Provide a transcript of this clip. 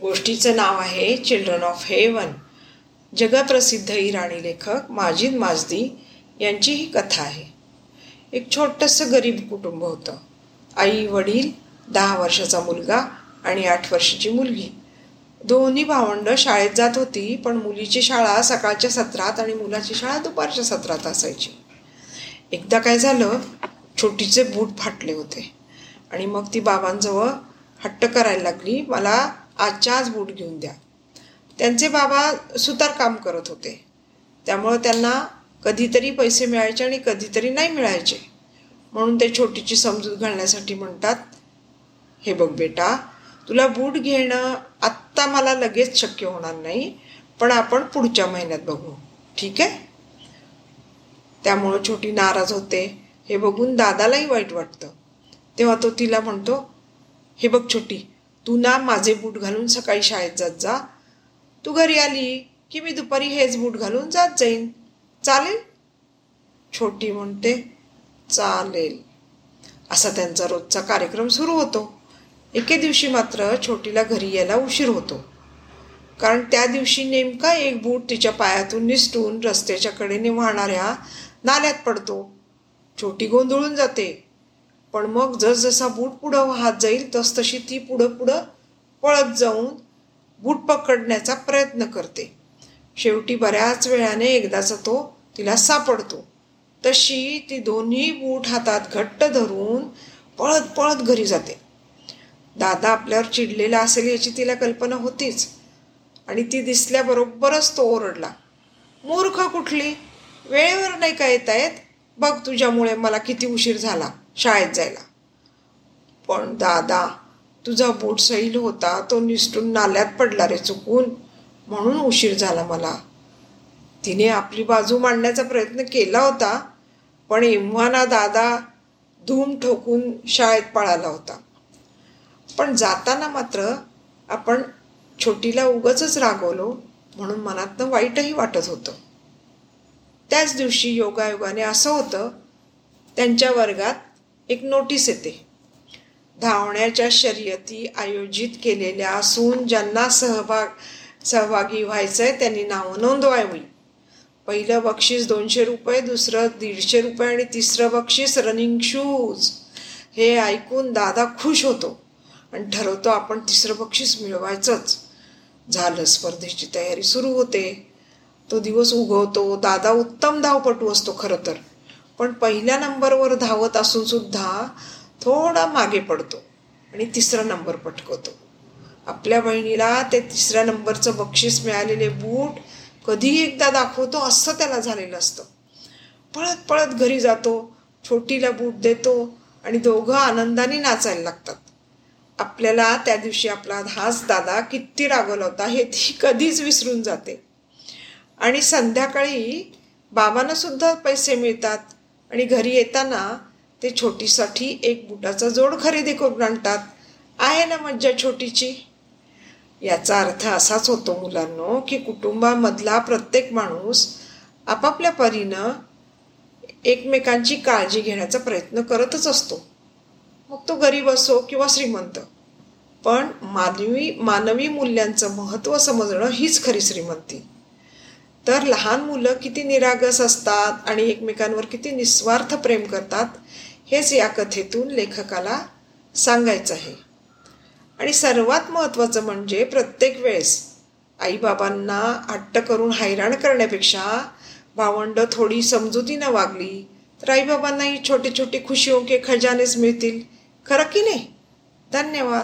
गोष्टीचं नाव आहे children of haven जगप्रसिद्ध इराणी लेखक माजिद माजदी यांची ही कथा आहे. एक छोटंसं गरीब कुटुंब होतं. आई वडील दहा वर्षाचा मुलगा आणि आठ वर्षाची मुलगी. दोन्ही भावंडं शाळेत जात होती पण मुलीची शाळा सकाळच्या सत्रात आणि मुलाची शाळा दुपारच्या सत्रात असायची. एकदा काय झालं छोटीचे बूट फाटले होते. आणि मग ती बाबांजवळ हट्ट करायला लागली मला आजच्या आज बूट घेऊन द्या. त्यांचे बाबा सुतार काम करत होते. त्यामुळं त्यांना कधीतरी पैसे मिळायचे आणि कधीतरी नाही मिळायचे. म्हणून ते छोटीची समजूत घालण्यासाठी म्हणतात हे बघ बेटा तुला बूट घेणं आत्ता मला लगेच शक्य होणार नाही पण आपण पुढच्या महिन्यात बघू. ठीक आहे? त्यामुळं छोटी नाराज होते. हे बघून दादालाही वाईट वाटतं. तेव्हा तो तिला म्हणतो हे बघ छोटी तू ना माझे बूट घालून सकाळी शाळेत जात जा. तू घरी आली की मी दुपारी हेच बूट घालून जात जाईन. चालेल? छोटी म्हणते चालेल. असा त्यांचा रोजचा कार्यक्रम सुरू होतो. एके दिवशी मात्र छोटीला घरी यायला उशीर होतो. कारण त्या दिवशी नेमका एक बूट तिच्या पायातून निसटून रस्त्याच्या कडेने वाहणाऱ्या नाल्यात पडतो. छोटी गोंधळून जाते. पण मग जसजसा बूट पुढं वाहत जाईल तसतशी ती पुढं पुढं पळत जाऊन बूट पकडण्याचा प्रयत्न करते. शेवटी बऱ्याच वेळाने एकदाचा तो तिला सापडतो. तशी ती दोन्ही बूट हातात घट्ट धरून पळत पळत घरी जाते. दादा आपल्यावर चिडलेला असेल याची तिला कल्पना होतीच. आणि ती दिसल्याबरोबरच तो ओरडला मूर्ख कुठली? वेळेवर नाही का येत आहेत बघ तुझ्यामुळे मला किती उशीर झाला. शाळेत जायला. पण दादा तुझा बूट सैल होता तो निसटून नाल्यात पडला रे चुकून. म्हणून उशीर झाला मला. तिने आपली बाजू मांडण्याचा प्रयत्न केला होता पण एव्हाना दादा धूम ठोकून शाळेत पळाला होता. पण जाताना मात्र आपण छोटीला उगच रागवलो म्हणून मनातनं वाईटही वाटत होतं. त्याच दिवशी योगायोगाने असं होतं त्यांच्या वर्गात एक नोटीस येते. धावण्याच्या शर्यती आयोजित केलेल्या असून ज्यांना सहभाग सहभागी व्हायचं आहे त्यांनी नावं नोंदवावी. पहिलं बक्षीस दोनशे रुपये दुसरं दीडशे रुपये आणि तिसरं बक्षीस रनिंग शूज हे ऐकून दादा खुश होतो आणि ठरवतो आपण तिसरं बक्षीस मिळवायचंच. झालं स्पर्धेची तयारी सुरू होते. तो दिवस उगवतो. दादा उत्तम धावपटू असतो खरं तर. पण पहिल्या नंबरवर धावत असून सुद्धा थोडा मागे पडतो आणि तिसरा नंबर पटकवतो. आपल्या बहिणीला ते तिसऱ्या नंबरचं बक्षीस मिळालेले बूट कधी एकदा दाखवतो असं त्याला झालेलं असतं. पळत पळत घरी जातो छोटीला बूट देतो आणि दोघं आनंदाने नाचायला लागतात. आपल्याला त्या दिवशी आपला धास दादा किती रागवला होता हे ती कधीच विसरून जाते. आणि संध्याकाळी बाबांना सुद्धा पैसे मिळतात आणि घरी येताना ते छोटीसाठी एक बुटाचा जोड खरेदी करून आणतात. आहे ना मज्जा छोटीची? याचा अर्थ असाच होतो मुलांनो की कुटुंबामधला प्रत्येक माणूस आपापल्या परीनं एकमेकांची काळजी घेण्याचा प्रयत्न करतच असतो. मग तो गरीब असो किंवा श्रीमंत. पण मानवी मानवी मूल्यांचं महत्त्व समजणं हीच खरी श्रीमंती. तर लहान मुलं किती निरागस असतात आणि एकमेकांवर किती निस्वार्थ प्रेम करतात हेच या कथेतून लेखकाला सांगायचं आहे. आणि सर्वात महत्त्वाचं म्हणजे प्रत्येक वेळेस आईबाबांना हट्ट करून हैराण करण्यापेक्षा भावंड थोडी समजुतीनं वागली तर आईबाबांनाही छोटे छोटे खुशियों के खजानेच मिळतील. खरं की नाही? धन्यवाद.